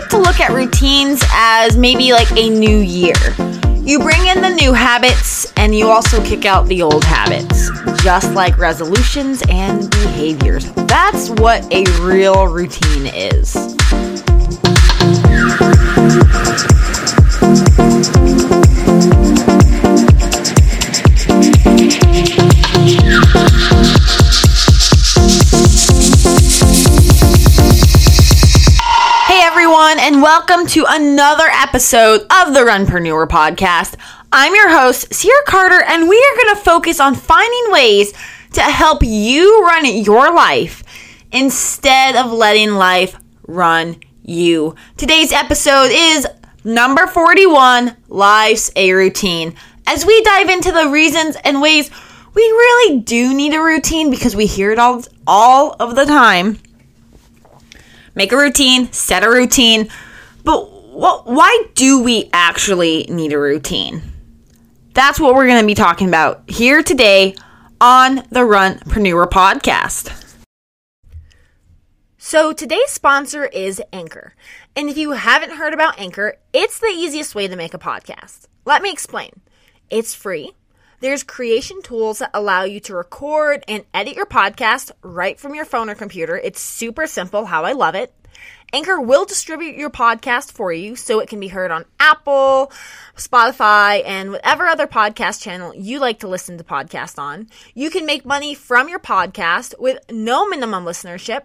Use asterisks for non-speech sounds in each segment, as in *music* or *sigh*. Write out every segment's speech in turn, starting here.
like to look at routines as maybe like a new year. You bring in the new habits and you also kick out the old habits, just like resolutions and behaviors. That's what a real routine is. Welcome to another episode of the Runpreneur podcast. I'm your host, Ciara Carter, and we are going to focus on finding ways to help you run your life instead of letting life run you. Today's episode is number 41 Life's a Routine. As we dive into the reasons and ways we really do need a routine because we hear it all, all of the time make a routine, set a routine. But wh- why do we actually need a routine? That's what we're going to be talking about here today on the Runpreneur podcast. So today's sponsor is Anchor. And if you haven't heard about Anchor, it's the easiest way to make a podcast. Let me explain. It's free. There's creation tools that allow you to record and edit your podcast right from your phone or computer. It's super simple, how I love it. Anchor will distribute your podcast for you so it can be heard on Apple, Spotify, and whatever other podcast channel you like to listen to podcasts on. You can make money from your podcast with no minimum listenership.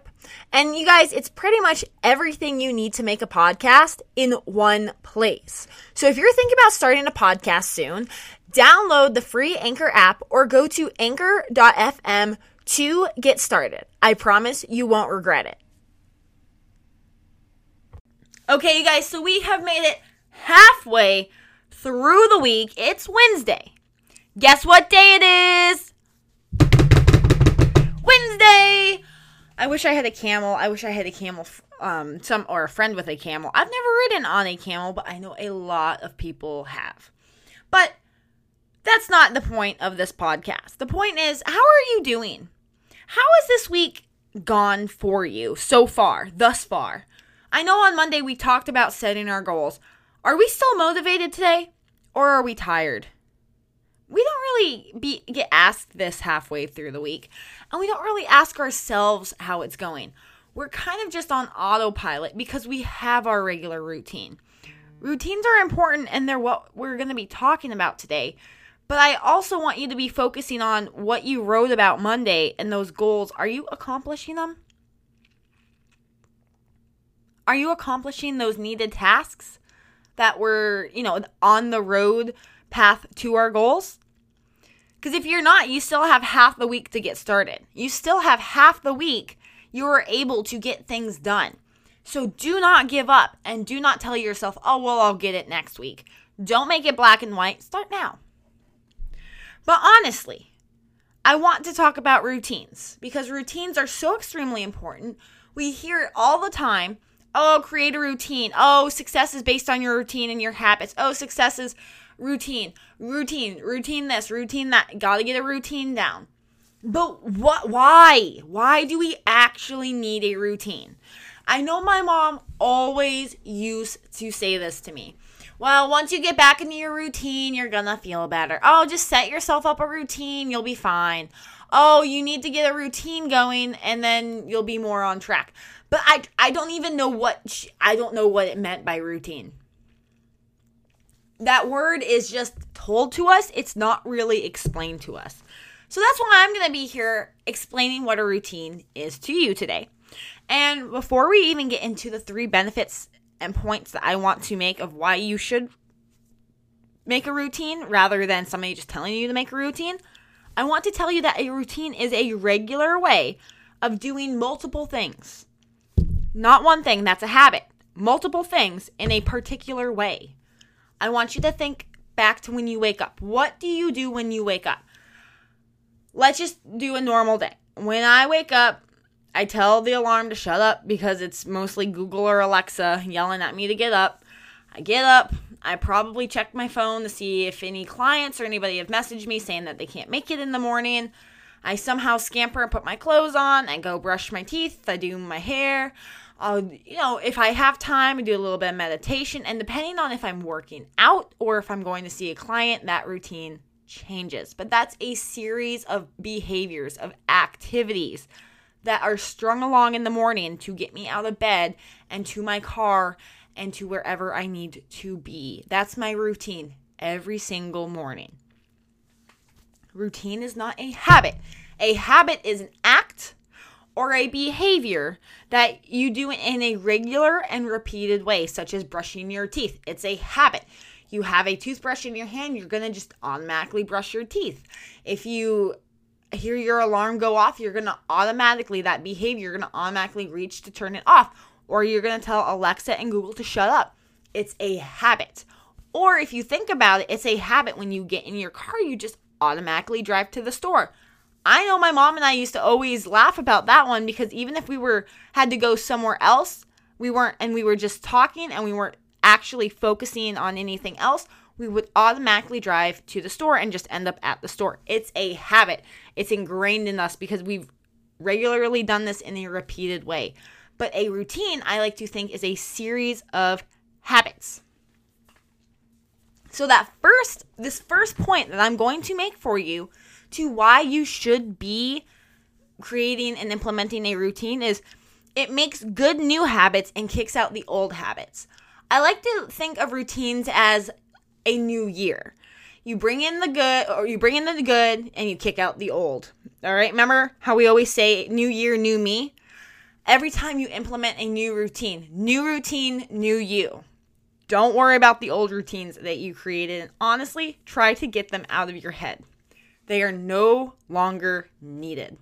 And you guys, it's pretty much everything you need to make a podcast in one place. So if you're thinking about starting a podcast soon, download the free Anchor app or go to anchor.fm to get started. I promise you won't regret it. Okay, you guys, so we have made it halfway through the week. It's Wednesday. Guess what day it is? Wednesday. I wish I had a camel. I wish I had a camel um some or a friend with a camel. I've never ridden on a camel, but I know a lot of people have. But that's not the point of this podcast. The point is, how are you doing? How has this week gone for you so far, thus far? I know on Monday we talked about setting our goals. Are we still motivated today or are we tired? We don't really be, get asked this halfway through the week, and we don't really ask ourselves how it's going. We're kind of just on autopilot because we have our regular routine. Routines are important and they're what we're going to be talking about today. But I also want you to be focusing on what you wrote about Monday and those goals. Are you accomplishing them? Are you accomplishing those needed tasks that were, you know, on the road path to our goals? Because if you're not, you still have half the week to get started. You still have half the week you are able to get things done. So do not give up and do not tell yourself, oh, well, I'll get it next week. Don't make it black and white. Start now. But honestly, I want to talk about routines because routines are so extremely important. We hear it all the time. Oh, create a routine. Oh, success is based on your routine and your habits. Oh, success is routine, routine, routine this, routine that. Gotta get a routine down. But what why? Why do we actually need a routine? I know my mom always used to say this to me. Well, once you get back into your routine, you're gonna feel better. Oh, just set yourself up a routine, you'll be fine. Oh, you need to get a routine going and then you'll be more on track. But I I don't even know what she, I don't know what it meant by routine. That word is just told to us, it's not really explained to us. So that's why I'm going to be here explaining what a routine is to you today. And before we even get into the three benefits and points that I want to make of why you should make a routine rather than somebody just telling you to make a routine, I want to tell you that a routine is a regular way of doing multiple things. Not one thing, that's a habit. Multiple things in a particular way. I want you to think back to when you wake up. What do you do when you wake up? Let's just do a normal day. When I wake up, I tell the alarm to shut up because it's mostly Google or Alexa yelling at me to get up. I get up. I probably check my phone to see if any clients or anybody have messaged me saying that they can't make it in the morning. I somehow scamper and put my clothes on. I go brush my teeth. I do my hair. I'll, you know, if I have time, I do a little bit of meditation. And depending on if I'm working out or if I'm going to see a client, that routine changes. But that's a series of behaviors, of activities that are strung along in the morning to get me out of bed and to my car and to wherever I need to be. That's my routine every single morning. Routine is not a habit. A habit is an act or a behavior that you do in a regular and repeated way, such as brushing your teeth. It's a habit. You have a toothbrush in your hand, you're going to just automatically brush your teeth. If you hear your alarm go off, you're going to automatically, that behavior, you're going to automatically reach to turn it off. Or you're going to tell Alexa and Google to shut up. It's a habit. Or if you think about it, it's a habit when you get in your car, you just automatically drive to the store. I know my mom and I used to always laugh about that one because even if we were had to go somewhere else, we weren't and we were just talking and we weren't actually focusing on anything else, we would automatically drive to the store and just end up at the store. It's a habit. It's ingrained in us because we've regularly done this in a repeated way. But a routine, I like to think, is a series of habits. So that first this first point that I'm going to make for you to why you should be creating and implementing a routine is it makes good new habits and kicks out the old habits. I like to think of routines as a new year. You bring in the good or you bring in the good and you kick out the old. All right? Remember how we always say new year, new me? Every time you implement a new routine, new routine, new you. Don't worry about the old routines that you created and honestly, try to get them out of your head. They are no longer needed.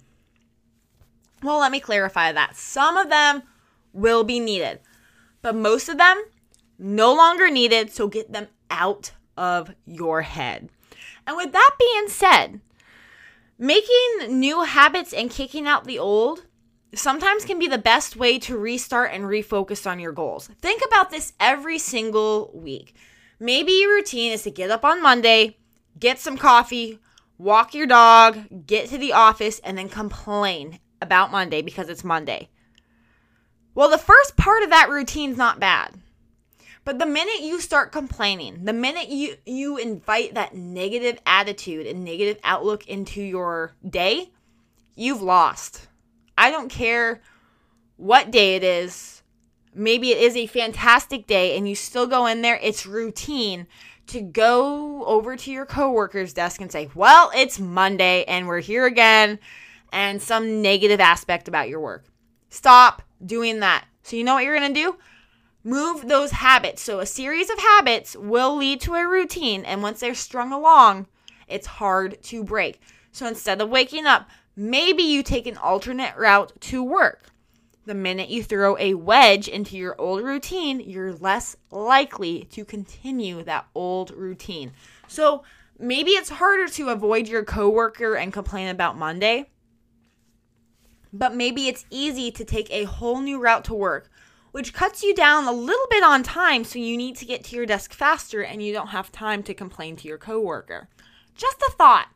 Well, let me clarify that. Some of them will be needed, but most of them no longer needed, so get them out of your head. And with that being said, making new habits and kicking out the old sometimes can be the best way to restart and refocus on your goals. Think about this every single week. Maybe your routine is to get up on Monday, get some coffee, walk your dog, get to the office, and then complain about Monday because it's Monday. Well, the first part of that routine's not bad. But the minute you start complaining, the minute you you invite that negative attitude and negative outlook into your day, you've lost. I don't care what day it is. Maybe it is a fantastic day and you still go in there, it's routine to go over to your coworker's desk and say, "Well, it's Monday and we're here again," and some negative aspect about your work. Stop doing that. So you know what you're going to do? Move those habits. So a series of habits will lead to a routine and once they're strung along, it's hard to break. So instead of waking up, maybe you take an alternate route to work. The minute you throw a wedge into your old routine, you're less likely to continue that old routine. So maybe it's harder to avoid your coworker and complain about Monday, but maybe it's easy to take a whole new route to work, which cuts you down a little bit on time so you need to get to your desk faster and you don't have time to complain to your coworker. Just a thought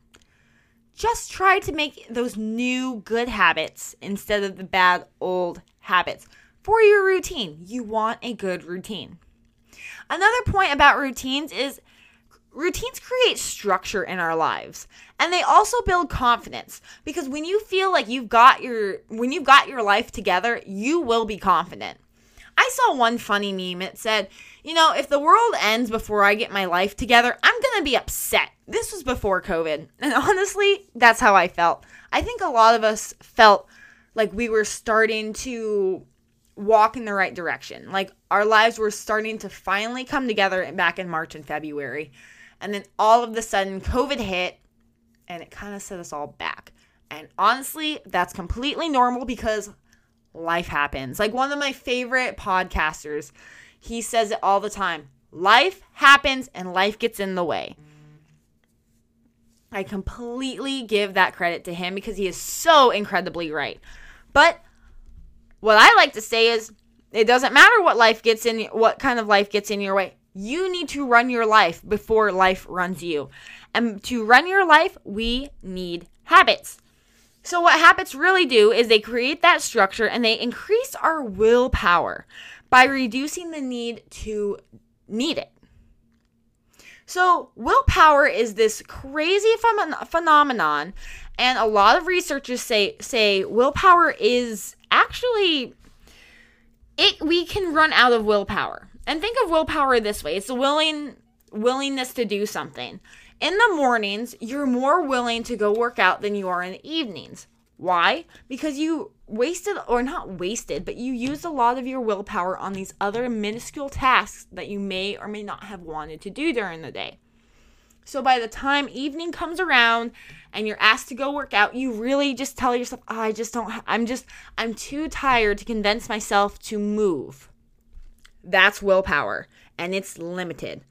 just try to make those new good habits instead of the bad old habits for your routine. You want a good routine. Another point about routines is routines create structure in our lives and they also build confidence because when you feel like you've got your when you've got your life together, you will be confident. I saw one funny meme. It said, you know, if the world ends before I get my life together, I'm going to be upset. This was before COVID. And *laughs* honestly, that's how I felt. I think a lot of us felt like we were starting to walk in the right direction. Like our lives were starting to finally come together back in March and February. And then all of a sudden, COVID hit and it kind of set us all back. And honestly, that's completely normal because life happens. Like one of my favorite podcasters, he says it all the time life happens and life gets in the way. I completely give that credit to him because he is so incredibly right. But what I like to say is it doesn't matter what life gets in what kind of life gets in your way. You need to run your life before life runs you. And to run your life, we need habits. So, what habits really do is they create that structure and they increase our willpower by reducing the need to need it. So, willpower is this crazy ph- phenomenon, and a lot of researchers say say willpower is actually it we can run out of willpower. And think of willpower this way. It's the willing willingness to do something. In the mornings, you're more willing to go work out than you are in the evenings. Why? Because you wasted, or not wasted, but you used a lot of your willpower on these other minuscule tasks that you may or may not have wanted to do during the day. So by the time evening comes around and you're asked to go work out, you really just tell yourself, oh, I just don't, I'm just, I'm too tired to convince myself to move. That's willpower and it's limited.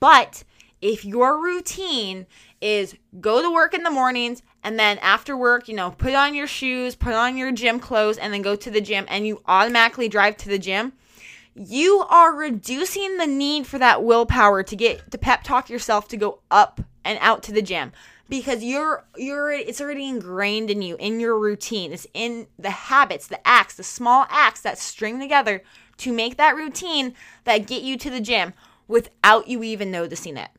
But if your routine is go to work in the mornings and then after work, you know, put on your shoes, put on your gym clothes, and then go to the gym, and you automatically drive to the gym, you are reducing the need for that willpower to get to pep talk yourself to go up and out to the gym because you're you're it's already ingrained in you in your routine. It's in the habits the acts the small acts that string together to make that routine that get you to the gym without you even noticing it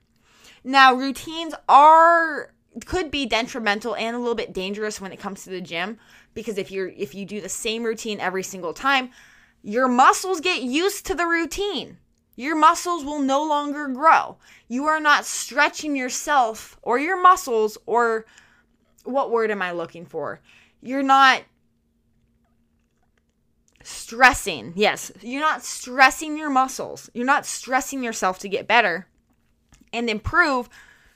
now, routines are could be detrimental and a little bit dangerous when it comes to the gym because if you're if you do the same routine every single time, your muscles get used to the routine. Your muscles will no longer grow. You are not stretching yourself or your muscles or what word am I looking for? You're not stressing. Yes, you're not stressing your muscles. You're not stressing yourself to get better and improve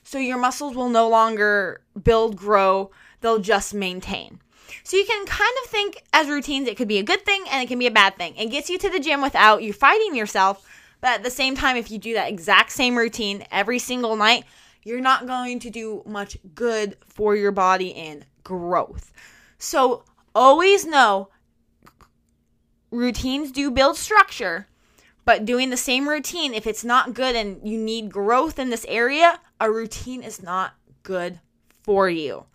so your muscles will no longer build, grow, they'll just maintain. So you can kind of think as routines, it could be a good thing and it can be a bad thing. It gets you to the gym without you fighting yourself, but at the same time, if you do that exact same routine every single night, you're not going to do much good for your body in growth. So always know routines do build structure, but doing the same routine, if it's not good and you need growth in this area, a routine is not good for you.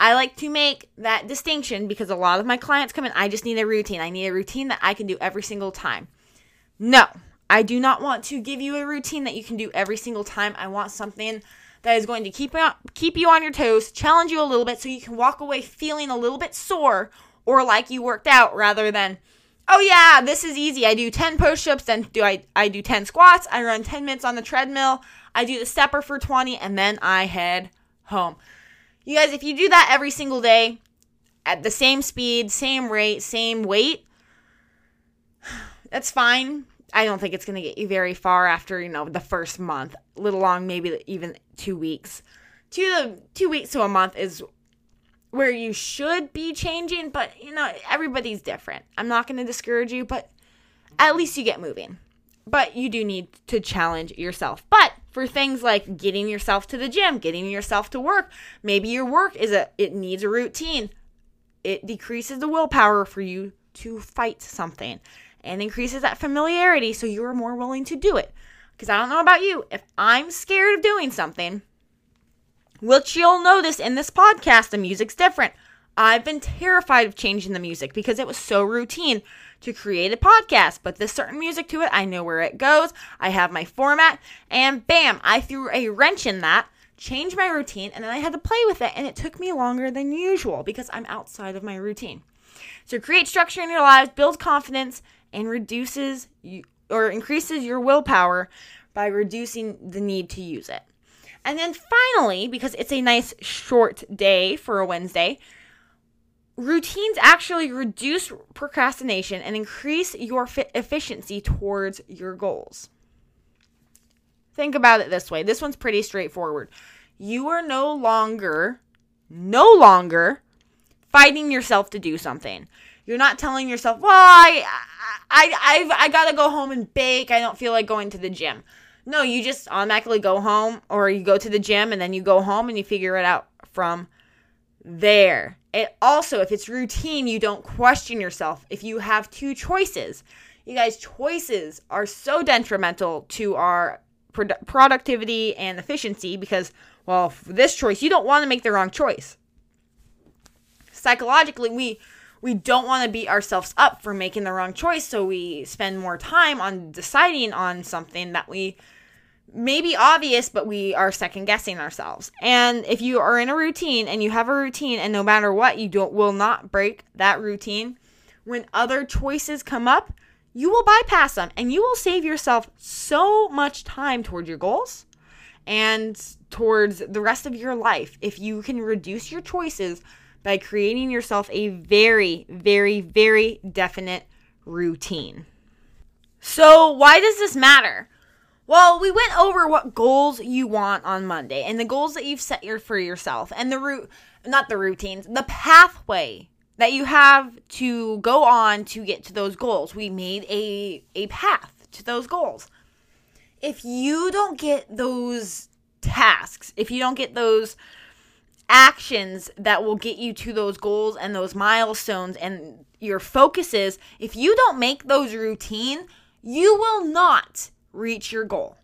I like to make that distinction because a lot of my clients come in, I just need a routine. I need a routine that I can do every single time. No, I do not want to give you a routine that you can do every single time. I want something that is going to keep keep you on your toes, challenge you a little bit so you can walk away feeling a little bit sore or like you worked out rather than oh yeah, this is easy. I do 10 push-ups, then do I I do 10 squats, I run 10 minutes on the treadmill, I do the stepper for 20 and then I head home. You guys, if you do that every single day at the same speed, same rate, same weight, *sighs* that's fine. I don't think it's going to get you very far after, you know, the first month. A little long, maybe even 2 weeks. Two to 2 weeks to a month is where you should be changing, but you know, everybody's different. I'm not going to discourage you, but at least you get moving. But you do need to challenge yourself. But for things like getting yourself to the gym, getting yourself to work, maybe your work is a it needs a routine. It decreases the willpower for you to fight something and increases that familiarity so you are more willing to do it. Because I don't know about you, if I'm scared of doing something, which you'll notice in this podcast, the music's different. I've been terrified of changing the music because it was so routine to create a podcast. But this certain music to it, I know where it goes. I have my format, and bam, I threw a wrench in that, changed my routine, and then I had to play with it. And it took me longer than usual because I'm outside of my routine. So create structure in your lives, build confidence, and reduces or increases your willpower by reducing the need to use it. And then finally, because it's a nice short day for a Wednesday, routines actually reduce procrastination and increase your efficiency towards your goals. Think about it this way. This one's pretty straightforward. You are no longer no longer fighting yourself to do something. You're not telling yourself, "Well, I I I I got to go home and bake. I don't feel like going to the gym." No, you just automatically go home or you go to the gym and then you go home and you figure it out from there. It also, if it's routine, you don't question yourself. If you have two choices, you guys, choices are so detrimental to our productivity and efficiency because, well, this choice, you don't want to make the wrong choice. psychologically we we don't want to beat ourselves up for making the wrong choice, so we spend more time on deciding on something that we may be obvious, but we are second guessing ourselves. And if you are in a routine and you have a routine, and no matter what, you don't will not break that routine, when other choices come up, you will bypass them and you will save yourself so much time toward your goals and towards the rest of your life if you can reduce your choices by creating yourself a very, very, very definite routine. So, why does this matter? Well, we went over what goals you want on Monday and the goals that you've set your, for yourself and the route, not the routines, the pathway that you have to go on to get to those goals. We made a, a path to those goals. If you don't get those tasks, if you don't get those actions that will get you to those goals and those milestones and your focuses, if you don't make those routine, you will not reach your goal.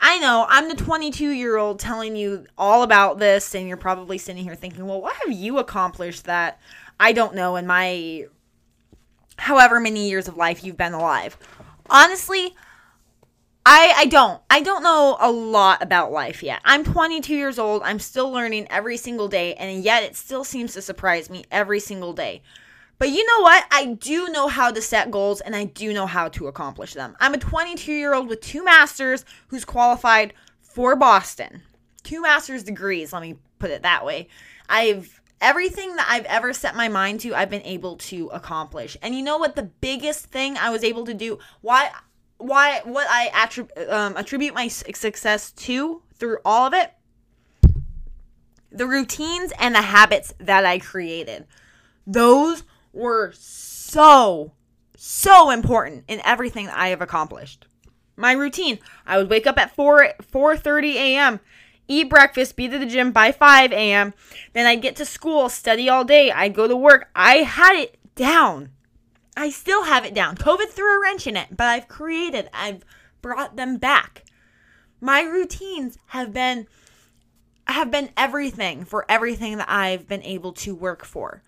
I know I'm the 22 year old telling you all about this, and you're probably sitting here thinking, well, what have you accomplished that I don't know in my however many years of life you've been alive? Honestly, I I don't. I don't know a lot about life yet. I'm 22 years old. I'm still learning every single day and yet it still seems to surprise me every single day. But you know what? I do know how to set goals and I do know how to accomplish them. I'm a 22 year old with two masters who's qualified for Boston. Two master's degrees, let me put it that way. I've everything that I've ever set my mind to, I've been able to accomplish. And you know what? The biggest thing I was able to do, why why what I um, attribute my success to through all of it the routines and the habits that I created. Those were so so important in everything that I have accomplished. My routine, I would wake up at 4 4:30 a.m., eat breakfast, be to the gym by 5 a.m., then I'd get to school, study all day, I'd go to work. I had it down. I still have it down. COVID threw a wrench in it, but I've created, I've brought them back. My routines have been have been everything for everything that I've been able to work for.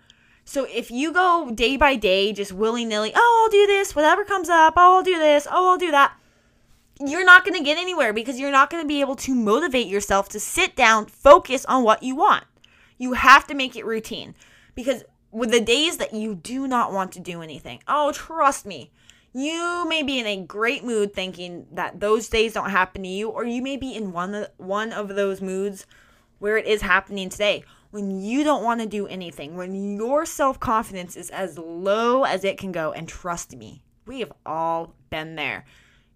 So if you go day by day, just willy nilly, oh, I'll do this, whatever comes up, oh, I'll do this, oh, I'll do that, you're not going to get anywhere because you're not going to be able to motivate yourself to sit down, focus on what you want. You have to make it routine because with the days that you do not want to do anything. Oh, trust me. You may be in a great mood thinking that those days don't happen to you or you may be in one of, one of those moods where it is happening today when you don't want to do anything, when your self-confidence is as low as it can go and trust me, we have all been there.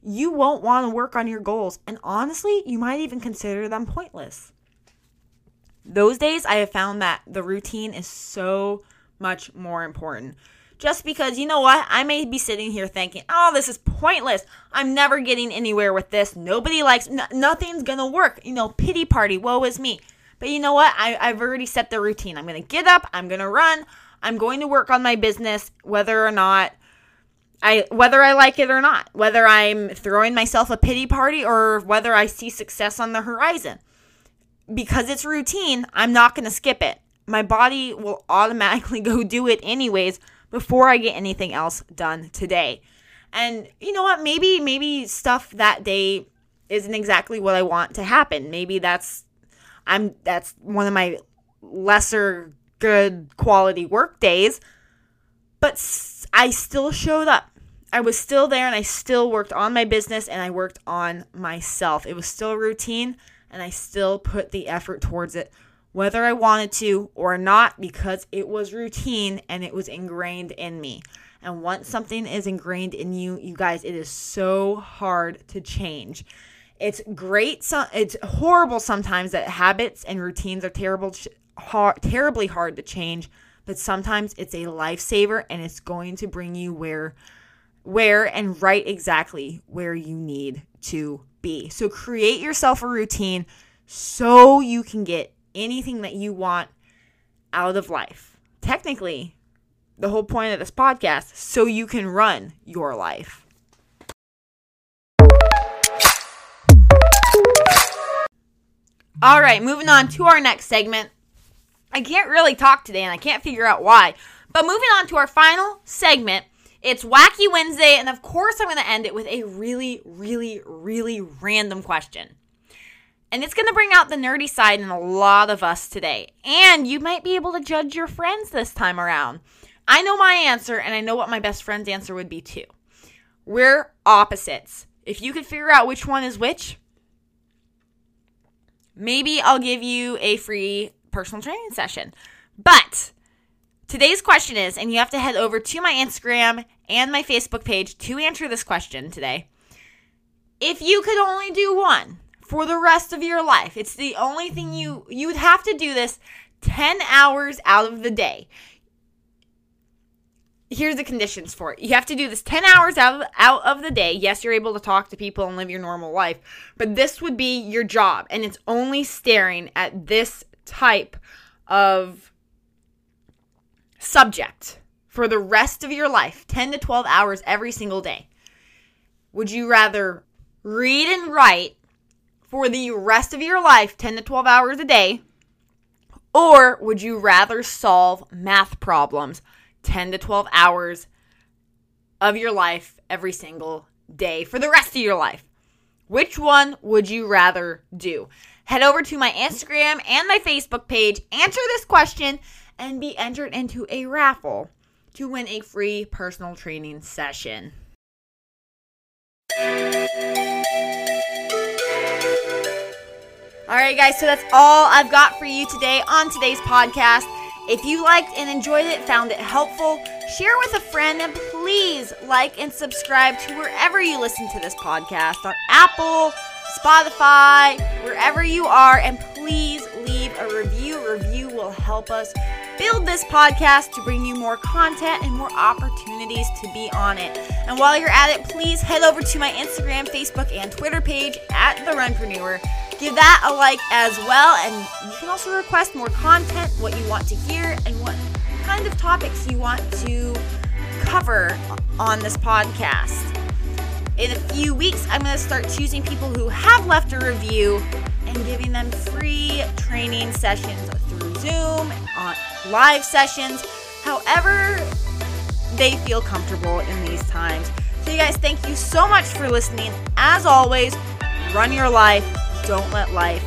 You won't want to work on your goals and honestly, you might even consider them pointless. Those days I have found that the routine is so much more important. Just because, you know what, I may be sitting here thinking, oh, this is pointless. I'm never getting anywhere with this. Nobody likes, n- nothing's gonna work. You know, pity party, woe is me. But you know what, I, I've already set the routine. I'm gonna get up, I'm gonna run, I'm going to work on my business, whether or not. I whether I like it or not, whether I'm throwing myself a pity party or whether I see success on the horizon. Because it's routine, I'm not going to skip it my body will automatically *laughs* go do it anyways before I get anything else done today. And you know what? Maybe maybe stuff that day isn't exactly what I want to happen. Maybe that's I'm that's one of my lesser good quality work days. But I still showed up. I was still there and I still worked on my business and I worked on myself. It was still routine and I still put the effort towards it whether I wanted to or not because it was routine and it was ingrained in me. And once something is ingrained in you, you guys, it is so hard to change. It's great. So, it's horrible sometimes that habits and routines are terrible, terribly hard to change. But sometimes it's a lifesaver, and it's going to bring you where, where and right exactly where you need to be. So create yourself a routine so you can get anything that you want out of life. Technically, the whole point of this podcast so you can run your life. All right, moving on to our next segment. I can't really talk today and I can't figure out why. But moving on to our final segment, it's Wacky Wednesday, and of course, I'm going to end it with a really, really, really random question. And it's going to bring out the nerdy side in a lot of us today. And you might be able to judge your friends this time around. I know my answer, and I know what my best friend's answer would be too. We're opposites. If you could figure out which one is which, maybe I'll give you a free personal training session. But today's question is, and you have to head over to my Instagram and my Facebook page to answer this question today. If you could only do one for the rest of your life, it's the only thing you you would have to do this 10 hours out of the day. Here's the conditions for it. You have to do this 10 hours out of, out of the day. Yes, you're able to talk to people and live your normal life, but this would be your job and it's only staring at this type of subject for the rest of your life 10 to 12 hours every single day? Would you rather read and write for the rest of your life 10 to 12 hours a day? Or would you rather solve math problems 10 to 12 hours of your life every single day for the rest of your life? Which one would you rather do? Head over to my Instagram and my Facebook page, answer this question, and be entered into a raffle to win a free personal training session. All right, guys, so that's all I've got for you today on today's podcast. If you liked and enjoyed it, found it helpful, share with a friend, and please like and subscribe to wherever you listen to this podcast on Apple, Spotify, wherever you are, and please leave a review. Review will help us build this podcast to bring you more content and more opportunities to be on it. And while you're at it, please head over to my Instagram, Facebook, and Twitter page at The Runpreneur. Give that a like as well, and you can also request more content, what you want to hear, and what kind of topics you want to cover on this podcast. In a few weeks, I'm going to start choosing people who have left a review and giving them free training sessions Zoom, on live sessions, however they feel comfortable in these times. So, you guys, thank you so much for listening. As always, run your life. Don't let life